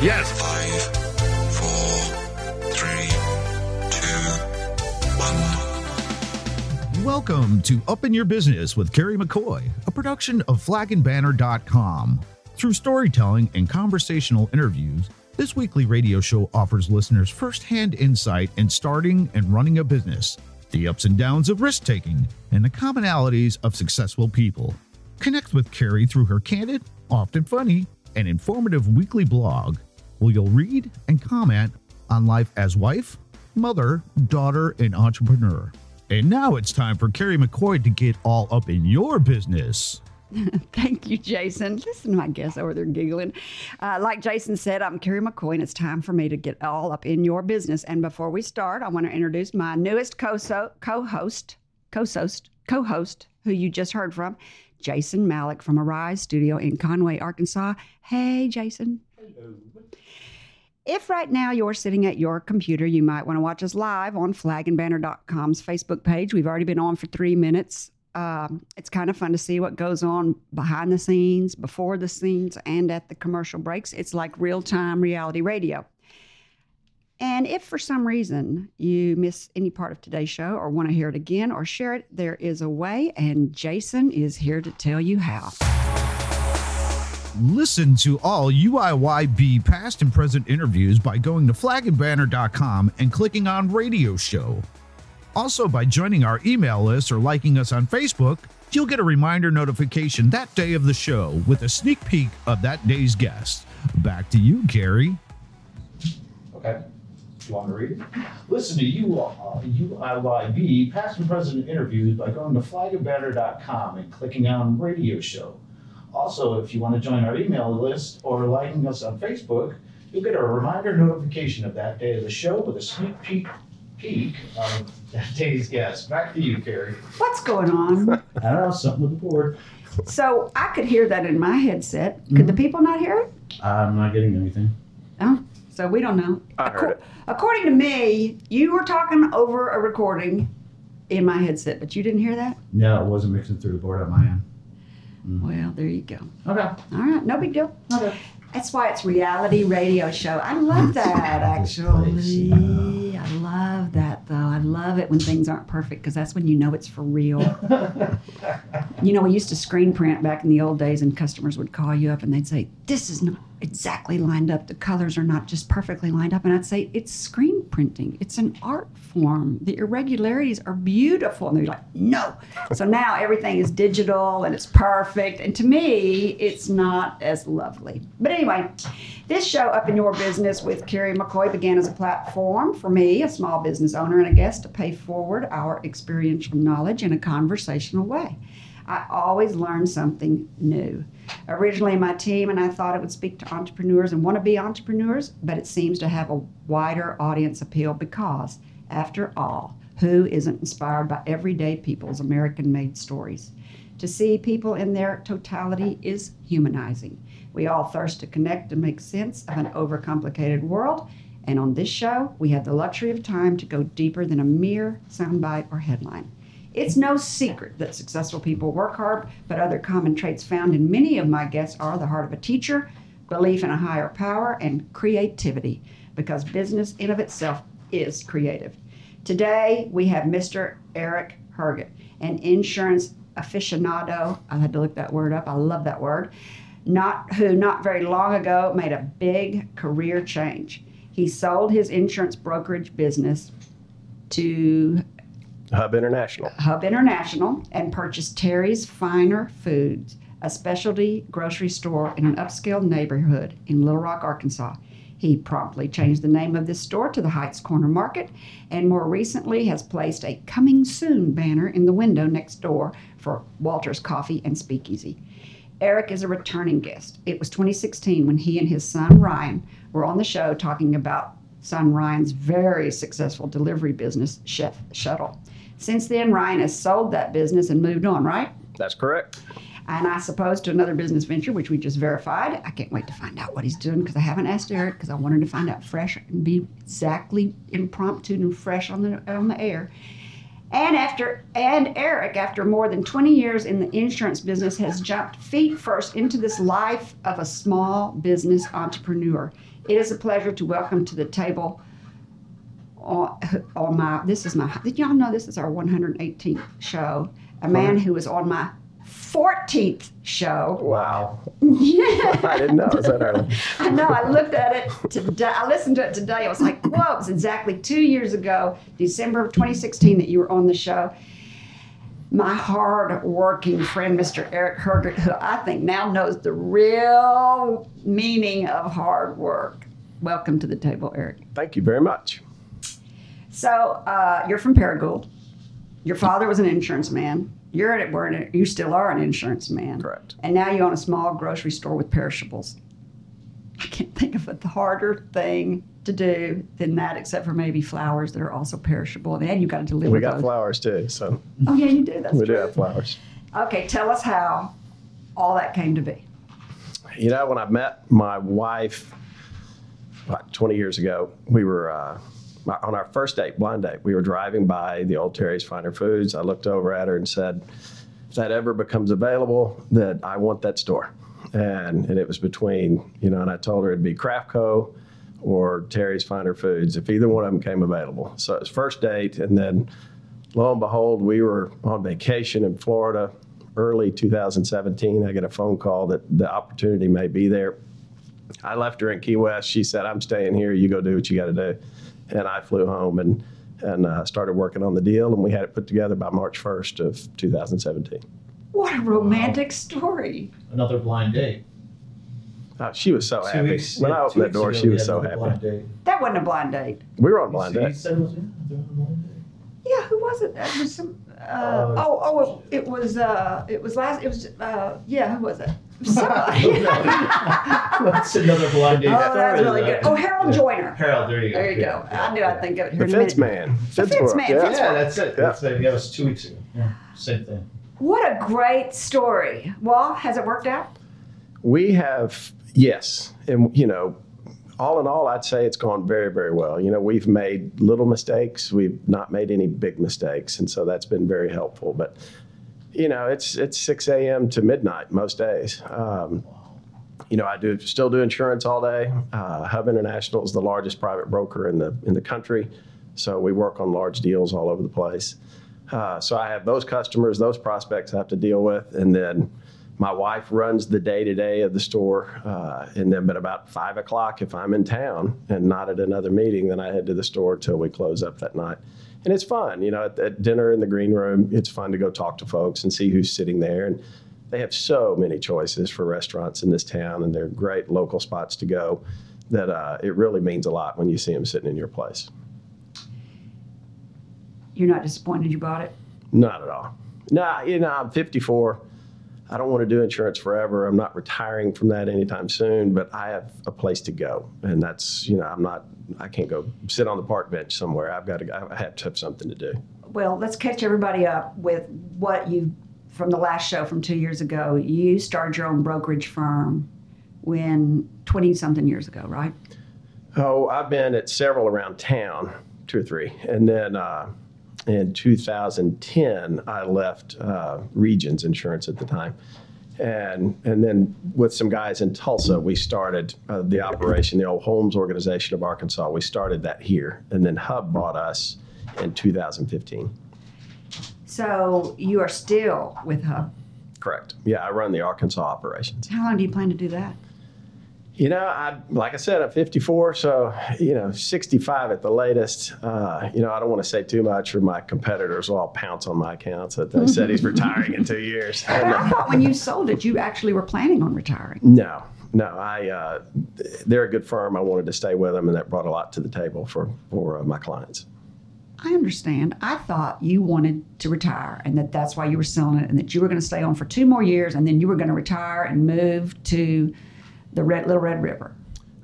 Yes. Five, four, three, two, one. Welcome to Up in Your Business with Kerry McCoy, a production of flagandbanner.com. Through storytelling and conversational interviews, this weekly radio show offers listeners firsthand insight in starting and running a business, the ups and downs of risk taking, and the commonalities of successful people. Connect with Kerry through her candid, often funny, and informative weekly blog, where you'll read and comment on life as wife, mother, daughter, and entrepreneur. And now it's time for Kerry McCoy to get all up in your business. Thank you, Jason. Listen to my guests over there giggling. Uh, like Jason said, I'm Kerry McCoy, and it's time for me to get all up in your business. And before we start, I want to introduce my newest co-so- co-host, co-host, co-host, who you just heard from, Jason Malik from Arise Studio in Conway, Arkansas. Hey, Jason. If right now you're sitting at your computer, you might want to watch us live on flagandbanner.com's Facebook page. We've already been on for three minutes. Um, it's kind of fun to see what goes on behind the scenes, before the scenes, and at the commercial breaks. It's like real time reality radio. And if for some reason you miss any part of today's show or want to hear it again or share it, there is a way, and Jason is here to tell you how. Listen to all UIYB past and present interviews by going to flagandbanner.com and clicking on Radio Show. Also, by joining our email list or liking us on Facebook, you'll get a reminder notification that day of the show with a sneak peek of that day's guest. Back to you, Kerry. Okay. You want to read it? Listen to you, uh, UIYB past and present interviews by going to flagandbanner.com and clicking on Radio Show. Also, if you want to join our email list or liking us on Facebook, you'll get a reminder notification of that day of the show with a sneak peek peek of that day's guest. Back to you, Kerry. What's going on? I don't know, something with the board. so I could hear that in my headset. Could the mm-hmm. people not hear it? I'm not getting anything. Oh, so we don't know. I heard it. According to me, you were talking over a recording in my headset, but you didn't hear that? No, it wasn't mixing through the board on my end. Mm-hmm. Well, there you go. Okay. All right, no big deal. Okay. That's why it's reality radio show. I love that actually. place. I love that though. I love it when things aren't perfect because that's when you know it's for real. you know, we used to screen print back in the old days, and customers would call you up and they'd say, "This is not exactly lined up. The colors are not just perfectly lined up." And I'd say, "It's screen printing. It's an art form. The irregularities are beautiful." And they're like, "No." so now everything is digital and it's perfect. And to me, it's not as lovely. But anyway, this show, Up in Your Business with Kerry McCoy, began as a platform for me, a small business owner and a guest, to pay forward our experiential knowledge in a conversational way. I always learn something new. Originally, my team and I thought it would speak to entrepreneurs and want to be entrepreneurs, but it seems to have a wider audience appeal because, after all, who isn't inspired by everyday people's American made stories? To see people in their totality is humanizing. We all thirst to connect and make sense of an overcomplicated world, and on this show, we have the luxury of time to go deeper than a mere soundbite or headline. It's no secret that successful people work hard, but other common traits found in many of my guests are the heart of a teacher, belief in a higher power, and creativity, because business in of itself is creative. Today, we have Mr. Eric Herget, an insurance aficionado. I had to look that word up. I love that word. Not who not very long ago made a big career change. He sold his insurance brokerage business to Hub International. Hub International and purchased Terry's Finer Foods, a specialty grocery store in an upscale neighborhood in Little Rock, Arkansas. He promptly changed the name of this store to the Heights Corner Market and more recently has placed a Coming Soon banner in the window next door for Walter's Coffee and Speakeasy. Eric is a returning guest. It was 2016 when he and his son Ryan were on the show talking about son Ryan's very successful delivery business, Chef Shuttle. Since then, Ryan has sold that business and moved on, right? That's correct. And I suppose to another business venture, which we just verified. I can't wait to find out what he's doing because I haven't asked Eric because I wanted to find out fresh and be exactly impromptu and fresh on the on the air. And after and Eric, after more than 20 years in the insurance business, has jumped feet first into this life of a small business entrepreneur. It is a pleasure to welcome to the table on, on my this is my did y'all know this is our 118th show? A man who was on my 14th show. Wow. Yeah. I didn't know. Is that early? I know. I looked at it today. I listened to it today. I was like, whoa, it was exactly two years ago, December of 2016, that you were on the show. My hard working friend, Mr. Eric Herget, who I think now knows the real meaning of hard work. Welcome to the table, Eric. Thank you very much. So, uh, you're from Paragould. Your father was an insurance man. You're at were an- you still are an insurance man. Correct. And now you own a small grocery store with perishables. I can't think of a harder thing to do than that, except for maybe flowers that are also perishable. And you got to deliver We got those. flowers too, so Oh yeah, you do. That's we do true. have flowers. Okay, tell us how all that came to be. You know, when I met my wife about 20 years ago, we were uh, on our first date, blind date. We were driving by the old Terry's Finer Foods. I looked over at her and said, "If that ever becomes available, that I want that store." And and it was between, you know, and I told her it'd be Craftco or Terry's Finer Foods if either one of them came available. So it was first date, and then lo and behold, we were on vacation in Florida early 2017. I get a phone call that the opportunity may be there. I left her in Key West. She said, "I'm staying here. You go do what you got to do," and I flew home and and uh, started working on the deal, and we had it put together by March 1st of 2017. What a romantic story. Another blind date. Uh, she was so Two happy weeks- when yeah, I opened that door. She was so happy. That wasn't a blind date. We were on blind He date. said it was, yeah, they were on a blind date. Yeah, who was it? That was some. Uh, Uh, oh, oh, it, it was. Uh, it was last. It was. Uh, yeah, who was it? Somebody. That's another blind date. Oh, that's really though. good. Oh, Harold Joyner. Harold, there you go. There you go. yeah, I knew yeah. I'd think of it The here in a fence man. fence Fitzworth, man, Yeah. fence Yeah, that's it. Yeah. That's it. That was two weeks ago. Yeah, same thing. What a great story. Well, has it worked out? We have, yes. And, you know, all in all, I'd say it's gone very, very well. You know, we've made little mistakes. We've not made any big mistakes. And so that's been very helpful. But, you know, it's it's 6 a.m. to midnight most days. Um, you know, I do still do insurance all day. Uh, Hub International is the largest private broker in the in the country, so we work on large deals all over the place. Uh, so I have those customers, those prospects I have to deal with, and then my wife runs the day to day of the store. Uh, and then, but about five o'clock, if I'm in town and not at another meeting, then I head to the store till we close up that night. And it's fun, you know, at, at dinner in the green room, it's fun to go talk to folks and see who's sitting there. And they have so many choices for restaurants in this town, and they're great local spots to go. That uh, it really means a lot when you see them sitting in your place. You're not disappointed you bought it? Not at all. No, you know, I'm 54. I don't want to do insurance forever. I'm not retiring from that anytime soon, but I have a place to go. And that's, you know, I'm not, I can't go sit on the park bench somewhere. I've got to, I have to have something to do. Well, let's catch everybody up with what you, from the last show from two years ago, you started your own brokerage firm when 20 something years ago, right? Oh, I've been at several around town, two or three. And then uh, in 2010, I left uh, Regions Insurance at the time. And, and then with some guys in Tulsa, we started uh, the operation, the old Holmes organization of Arkansas. We started that here. And then Hub bought us in 2015. So you are still with Hub. Correct. Yeah, I run the Arkansas operations. How long do you plan to do that? You know, I like I said, I'm 54, so you know, 65 at the latest. Uh, you know, I don't want to say too much, or my competitors will all pounce on my accounts that they said he's retiring in two years. But I uh, thought when you sold it, you actually were planning on retiring. no, no, I uh, they're a good firm. I wanted to stay with them, and that brought a lot to the table for for uh, my clients. I understand. I thought you wanted to retire and that that's why you were selling it and that you were going to stay on for two more years and then you were going to retire and move to the Red, Little Red River.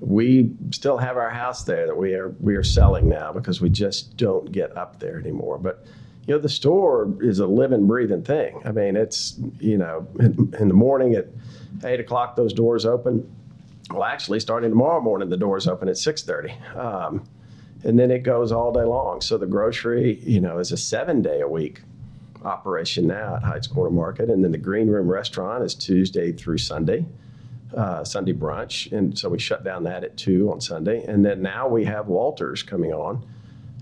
We still have our house there that we are we are selling now because we just don't get up there anymore. But you know, the store is a living, breathing thing. I mean, it's you know, in, in the morning at eight o'clock, those doors open. Well, actually, starting tomorrow morning, the doors open at six thirty. Um, and then it goes all day long. So the grocery, you know, is a seven day a week operation now at Heights Corner Market, and then the Green Room Restaurant is Tuesday through Sunday. Uh, Sunday brunch, and so we shut down that at two on Sunday, and then now we have Walters coming on.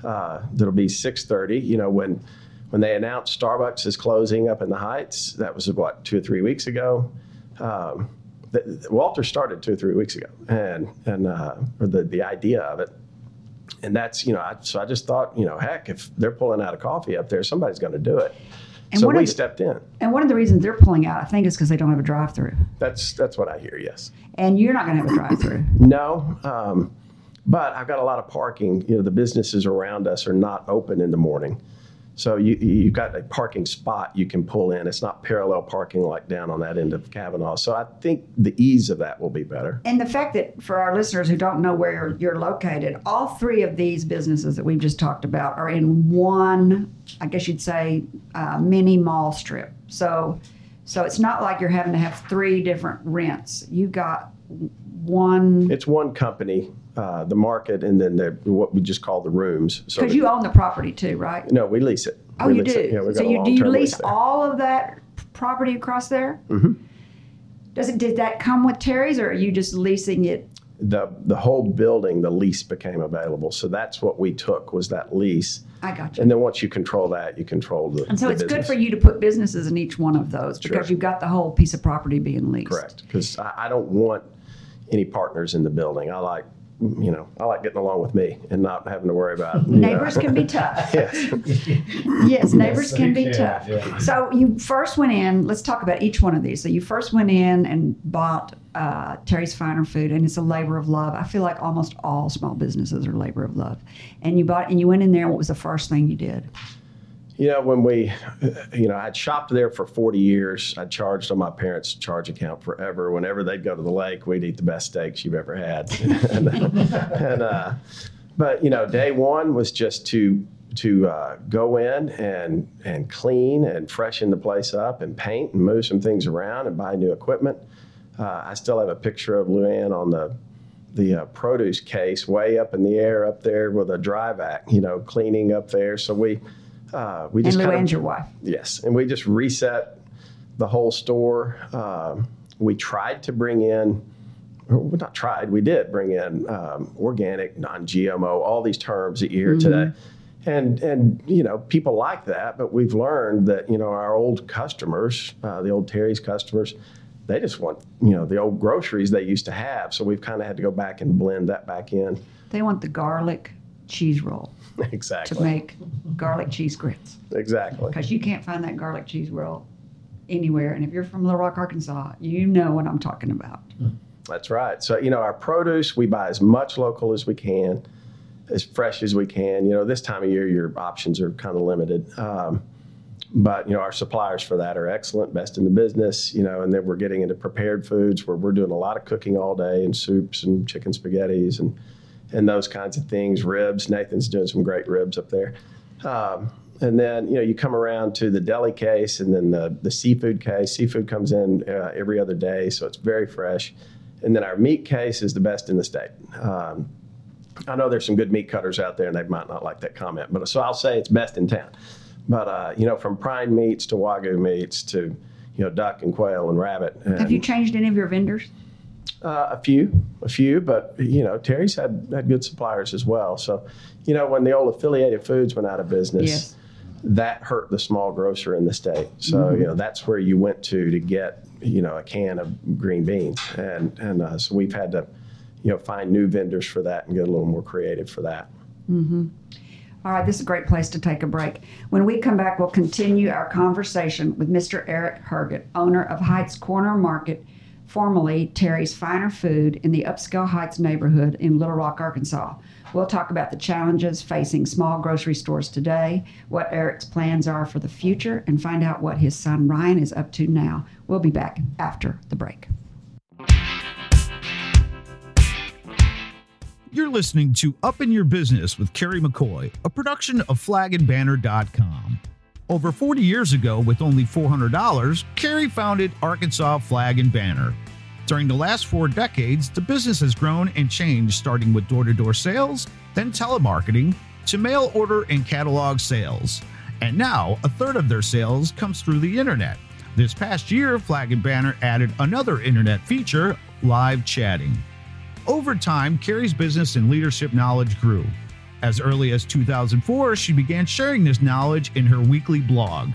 Uh, that'll be six thirty. You know when when they announced Starbucks is closing up in the Heights, that was what two or three weeks ago. Um, the, Walter started two or three weeks ago, and and uh, or the the idea of it, and that's you know I, so I just thought you know heck if they're pulling out a coffee up there, somebody's going to do it. And so one of we the- stepped in. And one of the reasons they're pulling out, I think, is because they don't have a drive-through, That's that's what I hear. Yes. and you're not going to have a drive-through. No, um, but I've got a lot of parking. You know, the businesses around us are not open in the morning, so you you've got a parking spot you can pull in. It's not parallel parking like down on that end of Kavanaugh. So I think the ease of that will be better. And the fact that for our listeners who don't know where you're, located, all three of these businesses that we've just talked about are in one, I guess you'd say, uh, mini mall strip. So, so it's not like you're having to have three different rents. You got one It's one company, uh, the market, and then the what we just call the rooms. So because you own the property too, right? no, we lease it. Oh, We you do. it. Yeah, so you do you long-term lease all of that property across there? Mhm. Does it? Did that come with Terry's, or are you just leasing it? the the whole building, the lease became available. So that's what we took was that lease. I got you. And then once you control that, you control the. And so the it's good for you to put businesses in each one of those because Sure. you've got the whole piece of property being leased. Correct, because I, I don't want any partners in the building. I like, you know, I like getting along with me and not having to worry about you know. Neighbors can be tough. yes, Yes, neighbors Yes, can be can, tough. yeah. So you first went in. Let's talk about each one of these. So you first went in and bought uh, Terry's Finer Food, and it's a labor of love. I feel like almost all small businesses are labor of love. And you bought, and you went in there. and What was the first thing you did? You know when we, you know, I'd shopped there for forty years. I charged on my parents' charge account forever. Whenever they'd go to the lake, we'd eat the best steaks you've ever had. and, and uh, but you know, day one was just to to uh, go in and and clean and freshen the place up and paint and move some things around and buy new equipment. Uh, I still have a picture of Luann on the the uh, produce case way up in the air up there with a dry vac, you know, cleaning up there. So we uh, we And just kind Luann's of your wife. yes, and we just reset the whole store. Um, we tried to bring in, or we not tried, we did bring in um, organic, non-GMO, all these terms that you hear today. And, and you know people like that, but we've learned that you know our old customers, uh, the old Terry's customers, they just want you know the old groceries they used to have. So we've kind of had to go back and blend that back in. They want the garlic cheese roll Exactly. to make garlic cheese grits Exactly. because you can't find that garlic cheese roll anywhere. And if you're from Little Rock, Arkansas, you know what I'm talking about. That's right. So, you know, our produce, we buy as much local as we can, as fresh as we can. You know, this time of year, your options are kind of limited. Um, but, you know, our suppliers for that are excellent, best in the business, you know, and then we're getting into prepared foods where we're doing a lot of cooking all day and soups and chicken spaghettis and, and those kinds of things. Ribs. Nathan's doing some great ribs up there. Um, and then, you know, you come around to the deli case and then the, the seafood case. Seafood comes in uh, every other day, so it's very fresh. And then our meat case is the best in the state. Um, I know there's some good meat cutters out there, and they might not like that comment, but so I'll say it's best in town. But uh, you know, from prime meats to wagyu meats to you know duck and quail and rabbit. And, Have you changed any of your vendors? Uh, a few, a few, but you know, Terry's had had good suppliers as well. So, you know, when the old affiliated foods went out of business, Yes. that hurt the small grocer in the state. So, you know, that's where you went to to get you know a can of green beans, and and uh, so we've had to you know find new vendors for that and get a little more creative for that. All right, this is a great place to take a break. When we come back, we'll continue our conversation with Mr. Eric Herget, owner of Heights Corner Market, formerly Terry's Finer Food in the Upscale Heights neighborhood in Little Rock, Arkansas. We'll talk about the challenges facing small grocery stores today, what Eric's plans are for the future, and find out what his son Ryan is up to now. We'll be back after the break. You're listening to Up in Your Business with Kerry McCoy, a production of flagandbanner.com. Over 40 years ago, with only $400, Kerry founded Arkansas Flag and Banner. During the last four decades, the business has grown and changed, starting with door to door sales, then telemarketing, to mail order and catalog sales. And now, a third of their sales comes through the internet. This past year, Flag and Banner added another internet feature live chatting. Over time, Kerry's business and leadership knowledge grew. As early as 2004, she began sharing this knowledge in her weekly blog.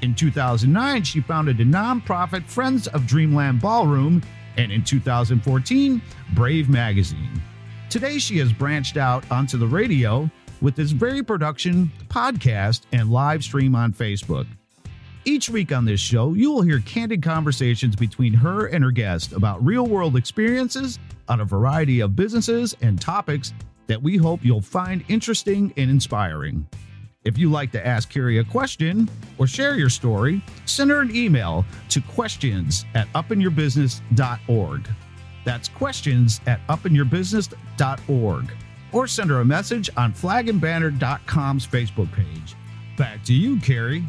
In 2009, she founded the nonprofit Friends of Dreamland Ballroom, and in 2014, Brave Magazine. Today, she has branched out onto the radio with this very production, podcast, and live stream on Facebook. Each week on this show, you will hear candid conversations between her and her guest about real world experiences on a variety of businesses and topics that we hope you'll find interesting and inspiring. If you'd like to ask Kerry a question or share your story, send her an email to questions at upinyourbusiness.org. That's questions at upinyourbusiness.org. Or send her a message on flagandbanner.com's Facebook page. Back to you, Kerry.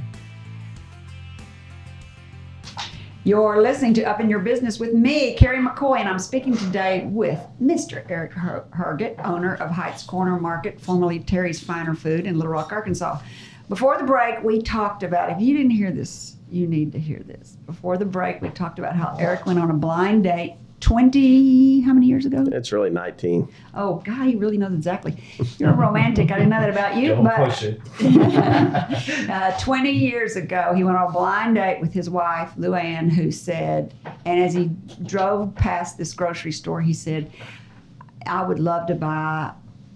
You're listening to Up in Your Business with me, Kerry McCoy, and I'm speaking today with Mr. Eric Her- Herget, owner of Heights Corner Market, formerly Terry's Finer Food in Little Rock, Arkansas. Before the break, we talked about, if you didn't hear this, you need to hear this. Before the break, we talked about how Eric went on a blind date 20, how many years ago? It's really 19. Oh, God, he really knows exactly. You're a romantic. I didn't know that about you. Don't but push it. uh, 20 years ago, he went on a blind date with his wife, Luann, who said, and as he drove past this grocery store, he said, I would love to buy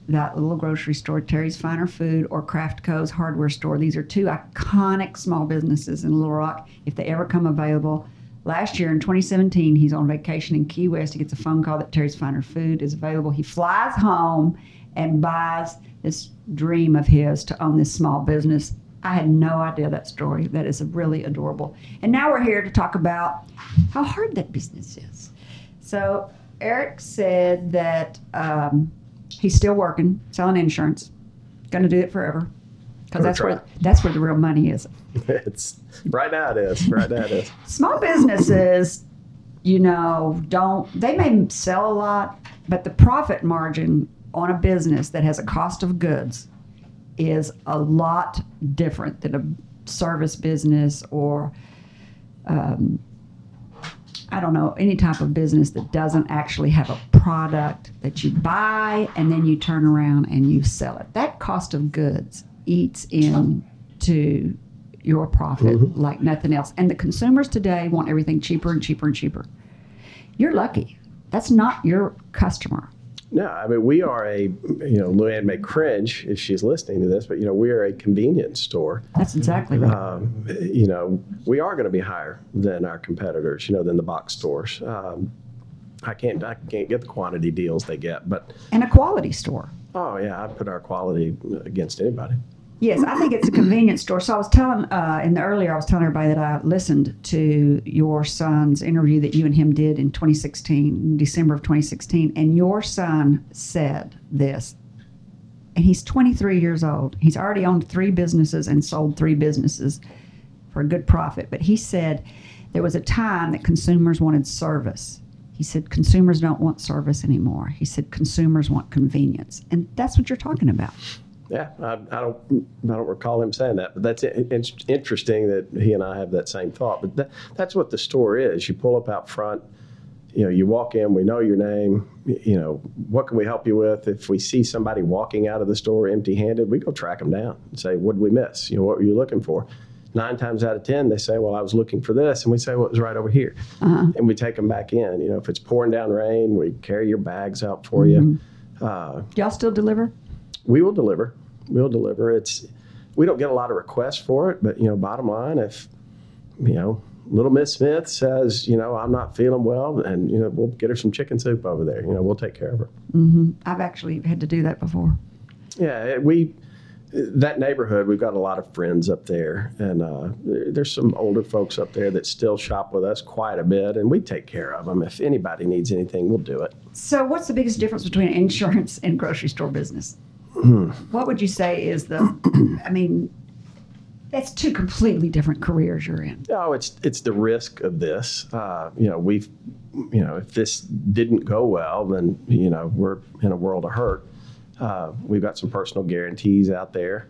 that little grocery store, Terry's Finer Food or Kraft Co.'s hardware store. These are two iconic small businesses in Little Rock. If they ever come available, last year in 2017, he's on vacation in Key West. He gets a phone call that Terry's Finer Food is available. He flies home and buys this dream of his to own this small business. I had no idea that story. That is really adorable. And now we're here to talk about how hard that business is. So Eric said that um, he's still working, selling insurance, going to do it forever, because that's try. where that's where the real money is. It's right now it is. Right now it is. Small businesses, you know, don't they may sell a lot, but the profit margin on a business that has a cost of goods is a lot different than a service business or um, I don't know, any type of business that doesn't actually have a product that you buy and then you turn around and you sell it. That cost of goods eats into your profit like nothing else. And the consumers today want everything cheaper and cheaper and cheaper. You're lucky. That's not your customer. No, I mean we are a you know Luann may cringe if she's listening to this, but you know we are a convenience store. That's exactly right. Um, you know we are going to be higher than our competitors. You know than the box stores. Um, I can't I can't get the quantity deals they get, but and a quality store. oh yeah, I put our quality against anybody. Yes, I think it's a convenience store. So I was telling uh, in the earlier, I was telling everybody that I listened to your son's interview that you and him did in 2016, December of 2016, and your son said this. And he's 23 years old. He's already owned three businesses and sold three businesses for a good profit. But he said there was a time that consumers wanted service. He said consumers don't want service anymore. He said consumers want convenience, and that's what you're talking about. Yeah, I, I don't I don't recall him saying that, but that's interesting that he and I have that same thought. But that, that's what the store is. You pull up out front, you know, you walk in, we know your name. You know, what can we help you with? If we see somebody walking out of the store empty-handed, we go track them down and say, "What did we miss? You know, what were you looking for?" Nine times out of ten, they say, "Well, I was looking for this," and we say, "Well, it was right over here," and we take them back in. You know, if it's pouring down rain, we carry your bags out for you. Uh, Y'all still deliver? we will deliver. We'll deliver. It's we don't get a lot of requests for it, but you know, bottom line, if you know, little Miss Smith says, you know, I'm not feeling well, and you know, we'll get her some chicken soup over there. You know, we'll take care of her. I've actually had to do that before. Yeah, we that neighborhood. We've got a lot of friends up there, and uh, there's some older folks up there that still shop with us quite a bit, and we take care of them. If anybody needs anything, we'll do it. So, what's the biggest difference between insurance and grocery store business? Hmm. What would you say is the? I mean, That's two completely different careers you're in. No, it's it's the risk of this. Uh, you know, we've, you know, if this didn't go well, then you know we're in a world of hurt. Uh, we've got some personal guarantees out there.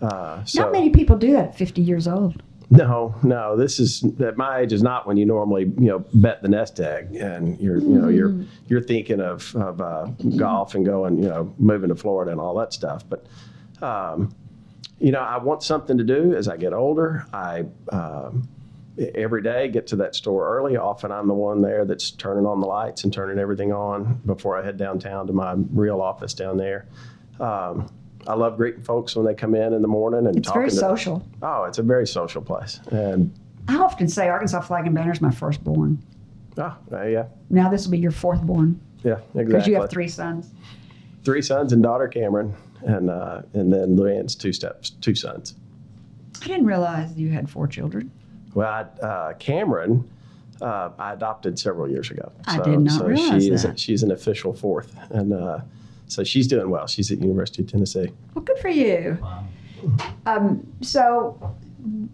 Uh, so Not many people do that at 50 years old. No, no, this is at my age is not when you normally you know bet the nest egg and you're you know you're you're thinking of of uh, golf and going you know moving to Florida and all that stuff, but. Um, you know, I want something to do as I get older. I um, every day get to that store early. Often I'm the one there that's turning on the lights and turning everything on before I head downtown to my real office down there. Um, I love greeting folks when they come in in the morning and It's talking It's very to, social. Oh, it's a very social place. And I often say Arkansas Flag and Banner is my firstborn. oh, uh, yeah, Now this will be your fourth born yeah, because you have three sons. Three sons and daughter Cameron, and uh, and then Luann's two steps, two sons. I didn't realize you had four children. Well, I, uh, Cameron, uh, I adopted several years ago. I did not so realize she is that. she's an official fourth, and uh, so she's doing well. She's at University of Tennessee. Well, good for you. Wow. Um, so,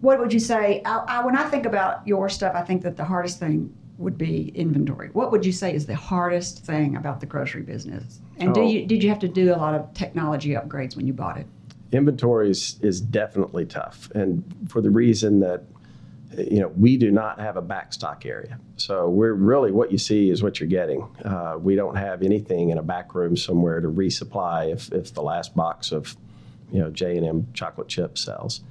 what would you say? I, I, when I think about your stuff, I think that the hardest thing would be inventory. What would you say is the hardest thing about the grocery business? And do Oh. you did you have to do a lot of technology upgrades when you bought it? Inventory is, is definitely tough, and for the reason that you know we do not have a backstock area. So we're really what you see is what you're getting. Uh, we don't have anything in a back room somewhere to resupply if, if the last box of you know J and M chocolate chip sells.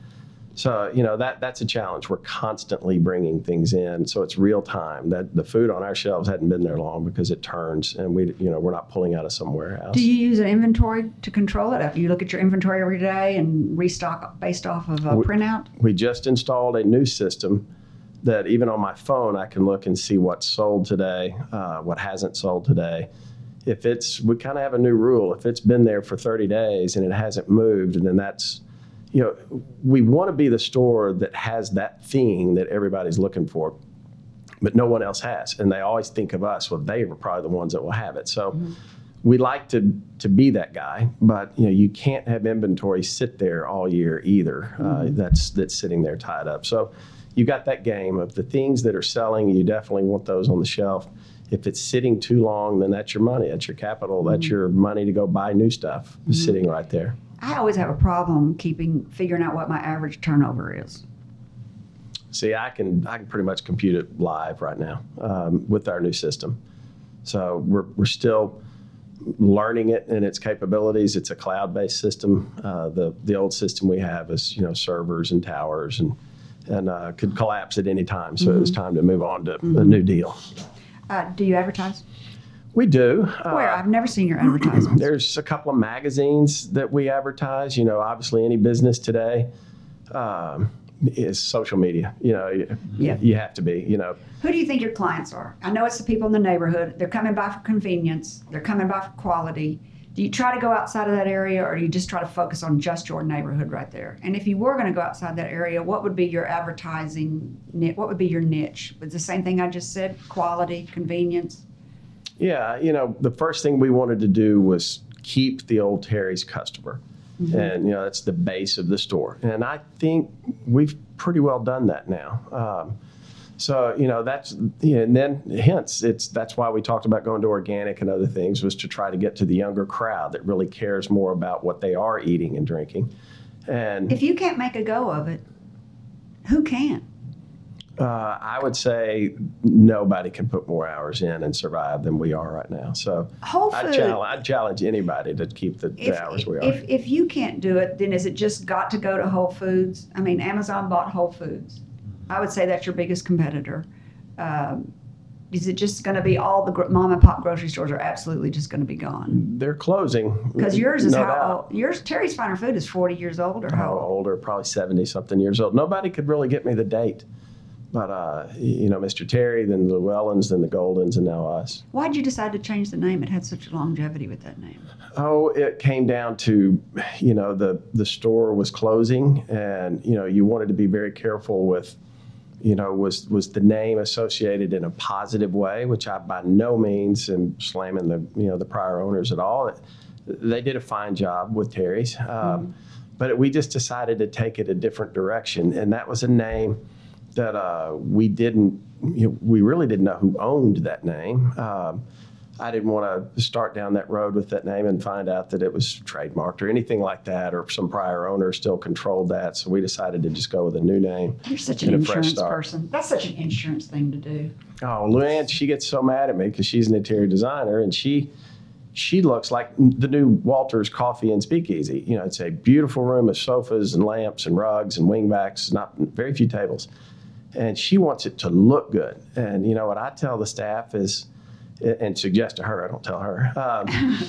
So you know that that's a challenge. We're constantly bringing things in, so it's real time. That the food on our shelves hadn't been there long because it turns, and we you know we're not pulling out of somewhere else. Do you use an inventory to control it? You look at your inventory every day and restock based off of a We- printout. we just installed a new system that even on my phone I can look and see what's sold today, uh, what hasn't sold today. If it's, we kind of have a new rule. If it's been there for 30 days and it hasn't moved, then that's, you know, we want to be the store that has that thing that everybody's looking for, but no one else has. And they always think of us. Well, they were probably the ones that will have it. So mm-hmm. we like to to be that guy, but you know you can't have inventory sit there all year either. Uh, mm-hmm. that's that's sitting there tied up. So you got that game of the things that are selling. You definitely want those on the shelf. If it's sitting too long, then that's your money. That's your capital. That's mm-hmm. your money to go buy new stuff sitting right there. I always have a problem keeping figuring out what my average turnover is. See, I can I can pretty much compute it live right now um, with our new system. So we're we're still learning it and its capabilities. It's a cloud-based system. Uh, the the old system we have is you know servers and towers and and uh, could collapse at any time. So it was time to move on to a new deal. Uh, do you advertise? We do. Uh, Where? I've never seen your advertisements. there's a couple of magazines that we advertise. You know, obviously any business today um, is social media. You know, you, Yeah. you have to be. You know, Who do you think your clients are? I know it's the people in the neighborhood. They're coming by for convenience. They're coming by for quality. Do you try to go outside of that area, or do you just try to focus on just your neighborhood right there? And if you were going to go outside that area, what would be your advertising? ni- What would be your niche? It's the same thing I just said: quality, convenience. Yeah, you know, the first thing we wanted to do was keep the old Terry's customer. And, you know, that's the base of the store. And I think we've pretty well done that now. Um, so, you know, that's, yeah, and then hence, it's, that's why we talked about going to organic and other things was to try to get to the younger crowd that really cares more about what they are eating and drinking. And If you can't make a go of it, who can? Uh, I would say nobody can put more hours in and survive than we are right now. So Whole I challenge, I challenge anybody to keep the, the if, hours we are. if, if you can't do it, then is it just got to go to Whole Foods? I mean, Amazon bought Whole Foods. I would say that's your biggest competitor. Um, is it just going to be all the gro- mom and pop grocery stores are absolutely just going to be gone? They're closing. Because yours is no how doubt. old? Yours, Terry's Finer Food is 40 years old or How old? older? Probably 70 something years old. Nobody could really get me the date. But, uh, you know, Mr. Terry, then the Llewellyns, then the Goldens, and now us. Why'd you decide to change the name? It had such a longevity with that name. Oh, it came down to, you know, the the store was closing, and you know, you wanted to be very careful with, you know, was was the name associated in a positive way, which I by no means am slamming the you know the prior owners at all. they did a fine job with Terry's. Um, But we just decided to take it a different direction. And that was a name that uh, we didn't, you know, we really didn't know who owned that name. Um, I didn't want to start down that road with that name and find out that it was trademarked or anything like that, or some prior owner still controlled that. So we decided to just go with a new name. You're such an and a fresh insurance person. That's such an insurance thing to do. Oh, Luann, she gets so mad at me because she's an interior designer and she she looks like the new Walters Coffee and Speakeasy. You know, it's a beautiful room of sofas and lamps and rugs and wingbacks, not very few tables. And she wants it to look good. And you know what I tell the staff is, and suggest to her, I don't tell her, um,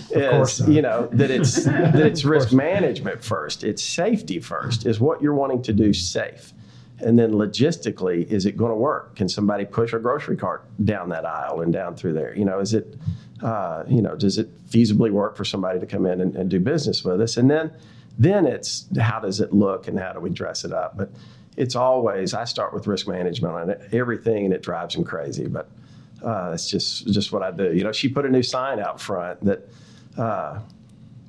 course is you know that it's that it's risk management first, it's safety first, is what you're wanting to do safe. And then logistically, is it going to work? Can somebody push a grocery cart down that aisle and down through there? You know, is it, uh, you know, does it feasibly work for somebody to come in and, and do business with us? And then, then it's how does it look and how do we dress it up? But it's always I start with risk management on everything, and it drives them crazy. But uh, it's just just what I do. You know, she put a new sign out front that. Uh,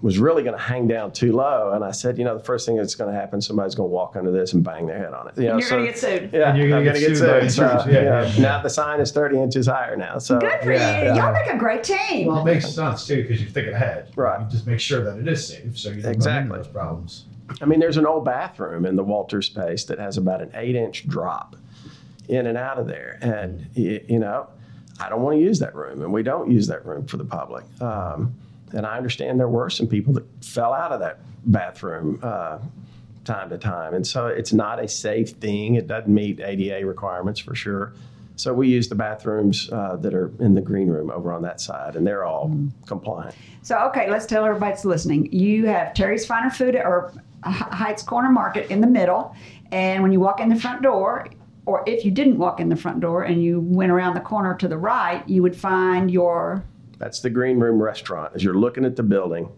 was really going to hang down too low. And I said, you know, the first thing that's going to happen, somebody's going to walk under this and bang their head on it. You know, And you're so- gonna get sued. Yeah, And you're gonna get get sued sued. So. Yeah, yeah, yeah, yeah. Now the sign is 30 inches higher now. So Good for Yeah, you. yeah. Y'all make a great team. Well, it makes sense too because you're thinking ahead. Right. You just make sure that it is safe, so you don't Exactly. run those problems. I mean, there's an old bathroom in the Walter space that has about an eight inch drop in and out of there. And, you know, I don't want to use that room, and we don't use that room for the public. Um, and I understand there were some people that fell out of that bathroom uh, time to time. And so it's not a safe thing. It doesn't meet ADA requirements for sure. So we use the bathrooms uh, that are in the green room over on that side, and they're all compliant. So, okay, let's tell everybody that's listening. You have Terry's Finer Food or Heights Corner Market in the middle. And when you walk in the front door, or if you didn't walk in the front door and you went around the corner to the right, you would find your. That's the green room restaurant. As you're looking at the building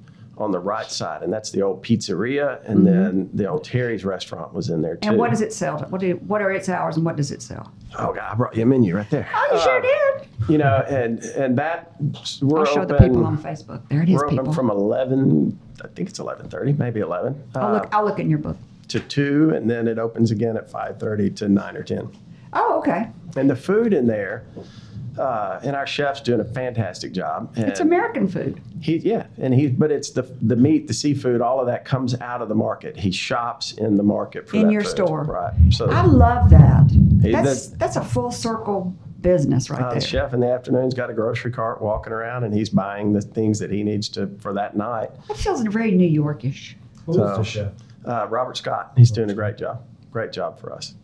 on the right side, and that's the old pizzeria, and then the old Terry's restaurant was in there too. Mm-hmm. And what does it sell? What, do, what are its hours and what does it sell? Oh God, I brought you a menu right there. Oh, you sure Uh, did. You know, and and that we're I'll show open. the people on Facebook. There it is, we're open people. from eleven. I think it's eleven thirty, maybe eleven. I'll uh, look, I'll look in your book. to two, and then it opens again at five thirty to nine or ten. Oh, okay. And the food in there, uh, and our chef's doing a fantastic job. It's American food. He yeah, and he but it's the the meat, the seafood, all of that comes out of the market. He shops in the market for In that your food. store. right? So I love that. Hey, That's, that- that's a full circle business right uh, there. the chef in the afternoon's got a grocery cart walking around, and he's buying the things that he needs to for that night. That feels very New Yorkish. Who is So- the chef? Uh, Robert Scott, he's doing a great job. Great job for us.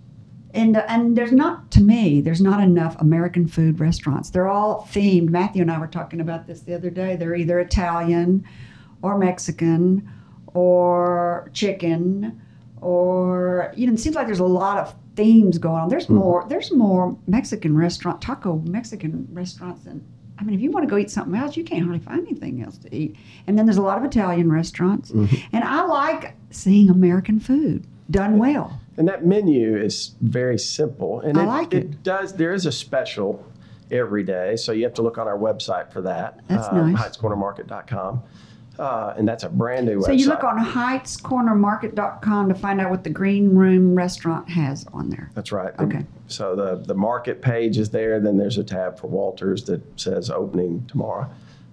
And and there's not to me there's not enough American food restaurants. They're all themed. Matthew and I were talking about this the other day. They're either Italian or Mexican or chicken or you know it seems like there's a lot of themes going on. There's hmm. more there's more Mexican restaurant taco Mexican restaurants than I mean if you want to go eat something else you can't hardly find anything else to eat. And then there's a lot of Italian restaurants. Mm-hmm. And I like seeing American food done well. And that menu is very simple, and I it, like it. does. There is a special every day, so you have to look on our website for that. That's um, nice. HeightsCornerMarket.com, uh, and that's a brand new website. So you look on heightscornermarket.com to find out what the Green Room restaurant has on there. That's right. Okay. So the the market page is there. Then there's a tab for Walters that says opening tomorrow,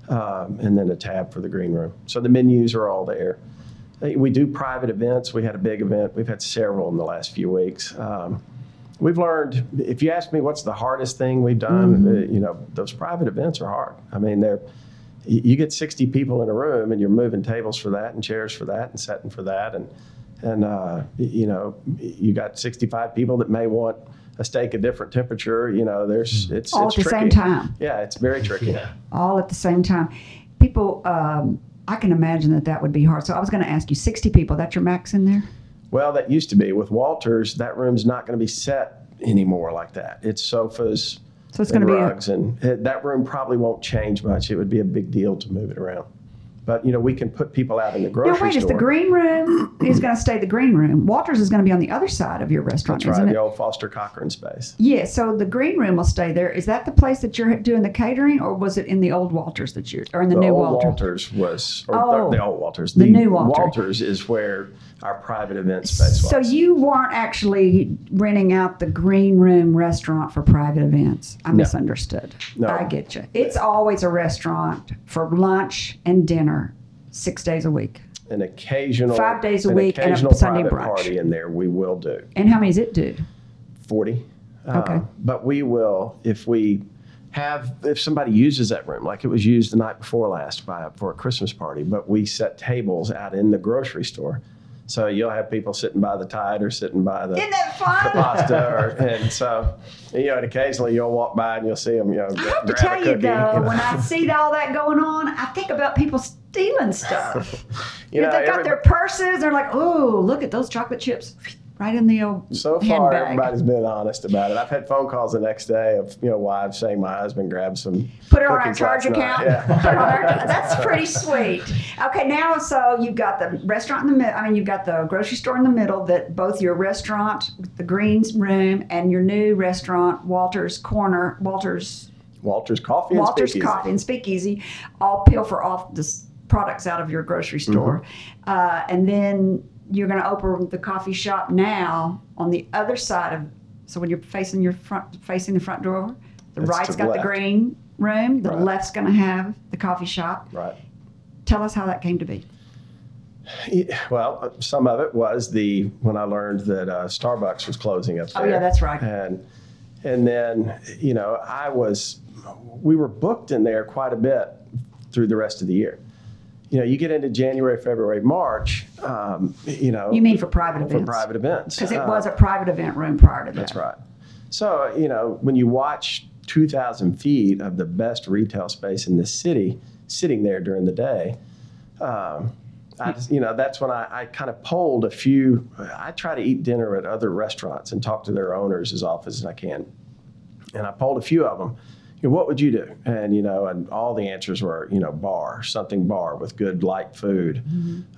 um, and then a tab for the green room. So the menus are all there. Uh, We do private events. We had a big event. We've had several in the last few weeks. Um, we've learned. If you ask me, what's the hardest thing we've done? Uh, you know, those private events are hard. I mean, they're you get 60 people in a room and you're moving tables for that and chairs for that and setting for that and and uh, you know you got 65 people that may want a steak a different temperature you know there's it's All it's at the same time. yeah it's very tricky Yeah. All at the same time. People, um, I can imagine that that would be hard. So I was going to ask you 60 people. That's your max in there? well that used to be with walters that room's not going to be set anymore like that it's sofas So it's going to be a, rugs and that room probably won't change much it would be a big deal to move it around But you know, we can put people out in the grocery Now, grocery wait, is store. the green room is going to stay the green room? Walters is going to be on the other side of your restaurant, That's isn't right, it? the old Foster Cochran space. Yeah, so the green room will stay there. Is that the place that you're doing the catering, or was it in the old Walters that you're, or in the, The new old Walters? Walters was, or Oh. the, the old Walters. The new Walter. Walters is where our private event space was. So you weren't actually renting out the green room restaurant for private events. I misunderstood. No. I get you. It's always a restaurant for lunch and dinner, six days a week. an occasional Five days a week and a Sunday brunch. party in there we will do And how many does it do? 40 Uh, Okay. but we will if we have if somebody uses that room like it was used the night before last by for a christmas party but we set tables out in the grocery store so you'll have people sitting by the tide or sitting by the the pasta, or, and so you know, and occasionally you'll walk by and you'll see them. You know, I have to tell you though, you know. when I see all that going on, I think about people stealing stuff. You know, they got every- their purses. They're like, "Oh, look at those chocolate chips, right in the old So far, handbag." everybody's been honest about it. I've had phone calls the next day of you know wives saying my husband grabbed some. Put it on our charge account. Yeah. Put it on our- that's pretty sweet. Okay, now so you've got the restaurant in the middle. I mean, you've got the grocery store in the middle. That both your restaurant, the Greens Room, and your new restaurant, Walter's Corner, Walter's Walter's Coffee and Walter's Speakeasy. Coffee and Speakeasy, all pilfer off the s- products out of your grocery store, Mm-hmm. uh, and then you're going to open the coffee shop now on the other side of. So when you're facing your front, facing the front door, the right's got the green room, the Right. left's going to have the coffee shop. Right. Tell us how that came to be. Well, uh, some of it was the when I learned that uh, Starbucks was closing up Oh, yeah, that's right. And and then you know I was we were booked in there quite a bit through the rest of the year. You know, you get into January, February, March. Um, you know, You mean for private for events? private events Because it Uh, was a private event room prior to that. That's right. So, you know, when you watch 2,000 feet of the best retail space in the city sitting there during the day, um, I you know, that's when I, I kind of polled a few. I try to eat dinner at other restaurants and talk to their owners as often as I can. And I polled a few of them. Know, what would you do? And you know, and all the answers were, you know, bar, something bar with good light food.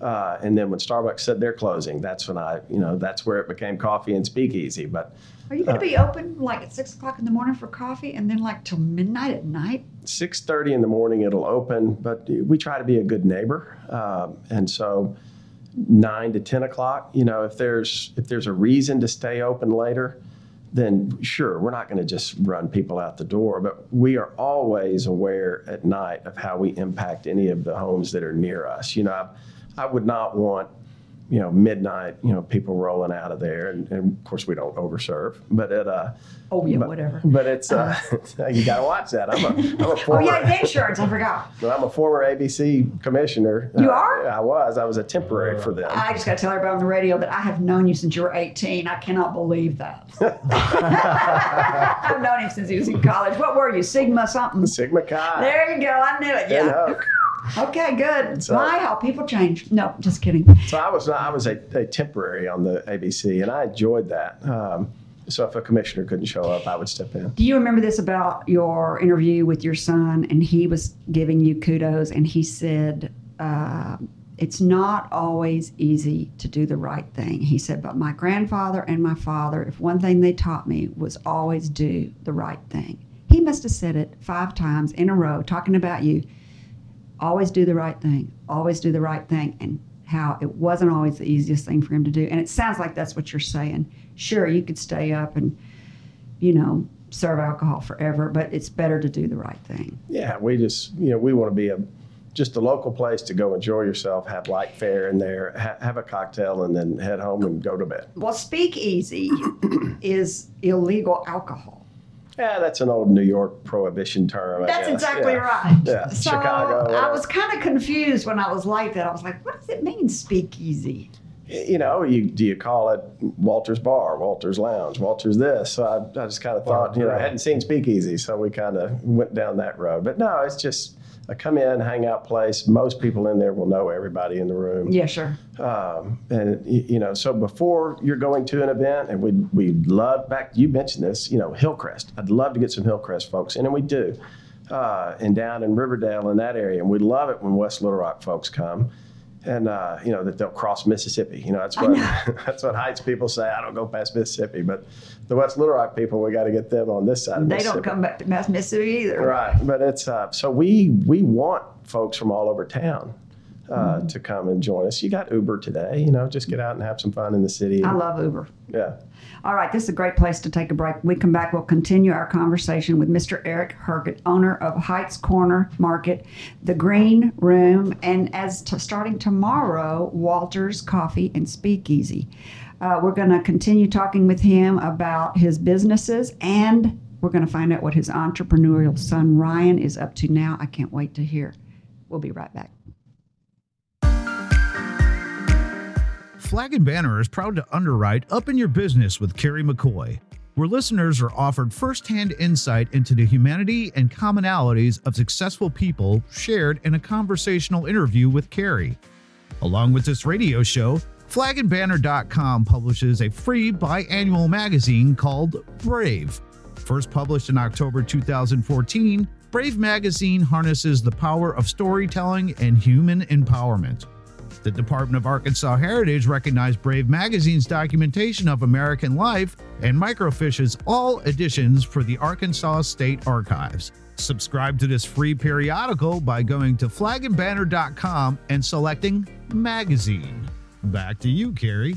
Uh, and then when Starbucks said they're closing, that's when I, you know, that's where it became coffee and speakeasy. But Are you going to be open like at six o'clock in the morning for coffee, and then like till midnight at night? six thirty in the morning it'll open, but we try to be a good neighbor, um, and so nine to ten o'clock. You know, if there's if there's a reason to stay open later, then sure, we're not going to just run people out the door, but we are always aware at night of how we impact any of the homes that are near us. You know, I, I would not want you know midnight you know people rolling out of there, and, and of course we don't overserve, but it uh. Oh yeah, but, whatever. But it's uh, you got to watch that. I'm a I'm a Oh yeah, insurance. I forgot. well, I'm a former ABC commissioner. You Uh, are? I was. I was a temporary for them. I just got to tell everybody on the radio that I have known you since you were 18. I cannot believe that. I've known him since he was in college. What were you, Sigma something? Sigma Chi. There you go. I knew it. Yeah. Okay, good. So- My, how people change. No, just kidding. So I was I was a, a temporary on the ABC, and I enjoyed that. Um, so if a commissioner couldn't show up, I would step in. Do you remember this about your interview with your son? And he was giving you kudos, and he said, uh, It's not always easy to do the right thing. He said, But my grandfather and my father, if one thing they taught me was always do the right thing. He must have said it five times in a row, talking about you. Always do the right thing, always do the right thing, and how it wasn't always the easiest thing for him to do. And it sounds like that's what you're saying. Sure, you could stay up and you know, serve alcohol forever, but it's better to do the right thing. Yeah, we just you know we want to be a just a local place to go enjoy yourself, have light fare in there, ha- have a cocktail, and then head home and go to bed. Well, speakeasy is illegal alcohol. Yeah, that's an old New York prohibition term. I That's guess. exactly Yeah. right. Yeah, So Chicago, I was kind of confused when I was like that. I was like, what does it mean, speakeasy? you know, you do you call it Walter's Bar, Walter's Lounge, Walter's this? So I, I just kind of thought, you know, I hadn't seen Speakeasy, so we kind of went down that road. But no, it's just a come in, hang out place. Most people in there will know everybody in the room. Yeah, sure. Um, and you know, so before you're going to an event, and we we love back. You mentioned this, you know, Hillcrest. I'd love to get some Hillcrest folks in, and we do. uh, and down in Riverdale in that area. And we love it when West Little Rock folks come. And uh, you know that they'll cross Mississippi. You know that's what that's what Heights people say. I don't go past Mississippi, but the West Little Rock people, we got to get them on this side of They don't come back to Mass Mississippi either. Right, but it's uh, so we we want folks from all over town uh, to come and join us. You got Uber today, you know, just get out and have some fun in the city. I love Uber. yeah, All right, this is a great place to take a break. When we come back, we'll continue our conversation with Mr. Eric Herget, owner of Heights Corner Market, the Green Room, and as to starting tomorrow, Walter's Coffee and Speakeasy. Uh, we're going to continue talking with him about his businesses and we're going to find out what his entrepreneurial son Ryan is up to now. I can't wait to hear. We'll be right back. Flag and Banner is proud to underwrite Up in Your Business with Kerry McCoy, where listeners are offered firsthand insight into the humanity and commonalities of successful people shared in a conversational interview with Kerry. Along with this radio show, flagandbanner.com publishes a free biannual magazine called Brave. First published in October 2014, Brave magazine harnesses the power of storytelling and human empowerment. The Department of Arkansas Heritage recognized Brave Magazine's documentation of American life and microfiches all editions for the Arkansas State Archives. Subscribe to this free periodical by going to flagandbanner.com and selecting Magazine. Back to you, Kerry.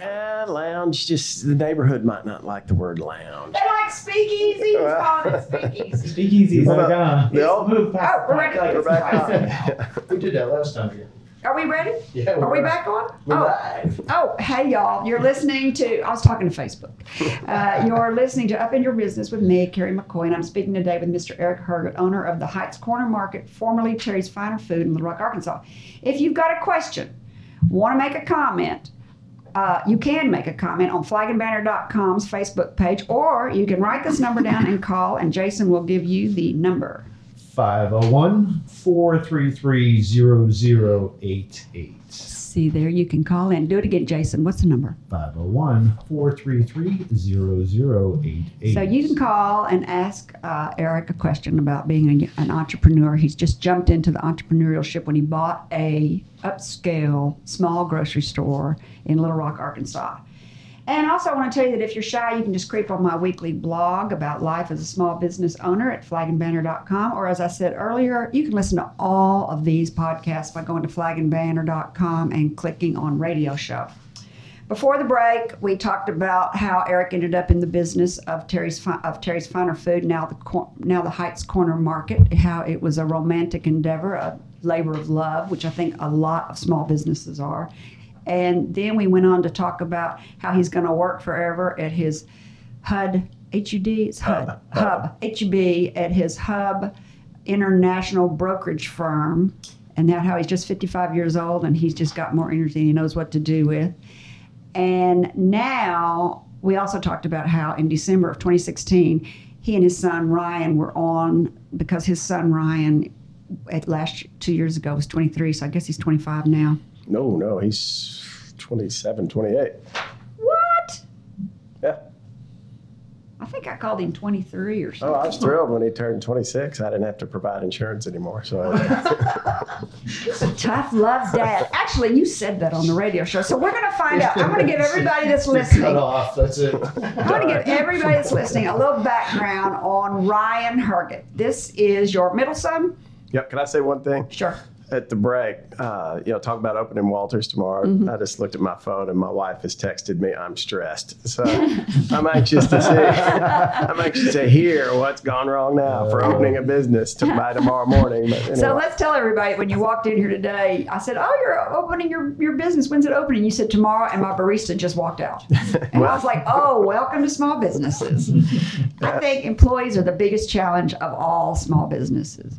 Eh, lounge. Just the neighborhood might not like the word lounge. They like speakeasy. He's calling it speakeasy. Speakeasy's Well, like on. the old- move past Oh, we're ready. We're back on. We did that last time here. Are we ready? Yeah, Are we back on? We're oh, live. oh, hey y'all! You're listening to. I was talking to Facebook. Uh, you're listening to Up in Your Business with me, Kerry McCoy, and I'm speaking today with Mr. Eric Herget, owner of the Heights Corner Market, formerly Terry's Finer Food in Little Rock, Arkansas. If you've got a question, want to make a comment, uh, you can make a comment on flagandbanner.com's Facebook page, or you can write this number down and call, and Jason will give you the number. 501 433 0088. See there, you can call in. Do it again, Jason. What's the number? 501 433 0088. So you can call and ask uh, Eric a question about being a, an entrepreneur. He's just jumped into the entrepreneurship when he bought a upscale small grocery store in Little Rock, Arkansas. And also, I want to tell you that if you're shy, you can just creep on my weekly blog about life as a small business owner at flagandbanner.com. Or, as I said earlier, you can listen to all of these podcasts by going to flagandbanner.com and clicking on radio show. Before the break, we talked about how Eric ended up in the business of Terry's of Terry's Finer Food, now the now the Heights Corner Market. How it was a romantic endeavor, a labor of love, which I think a lot of small businesses are. And then we went on to talk about how he's going to work forever at his HUD HUD it's HUD Hub HUB at his Hub International Brokerage Firm, and that how he's just 55 years old and he's just got more energy and he knows what to do with. And now we also talked about how in December of 2016, he and his son Ryan were on because his son Ryan at last two years ago was 23, so I guess he's 25 now. No, no, he's 27, 28. What? Yeah. I think I called him 23 or something. Oh. I was thrilled when he turned 26. I didn't have to provide insurance anymore. So Tough love dad. Actually, you said that on the radio show, so we're going to find out. I'm going to give everybody that's listening. Cut listening. off. That's it. I'm going to give everybody that's listening a little background on Ryan Herget. This is your middle son? yep. Can I say one thing? Sure. At the break, uh, you know, talk about opening Walters tomorrow. Mm-hmm. I just looked at my phone and my wife has texted me, I'm stressed. So I'm anxious to see, I'm anxious to hear what's gone wrong now for opening a business to, by tomorrow morning. But So let's tell everybody when you walked in here today, I said, Oh, you're opening your, your business. When's it opening? You said tomorrow, and my barista just walked out. And I was like, Oh, welcome to small businesses. I think employees are the biggest challenge of all small businesses.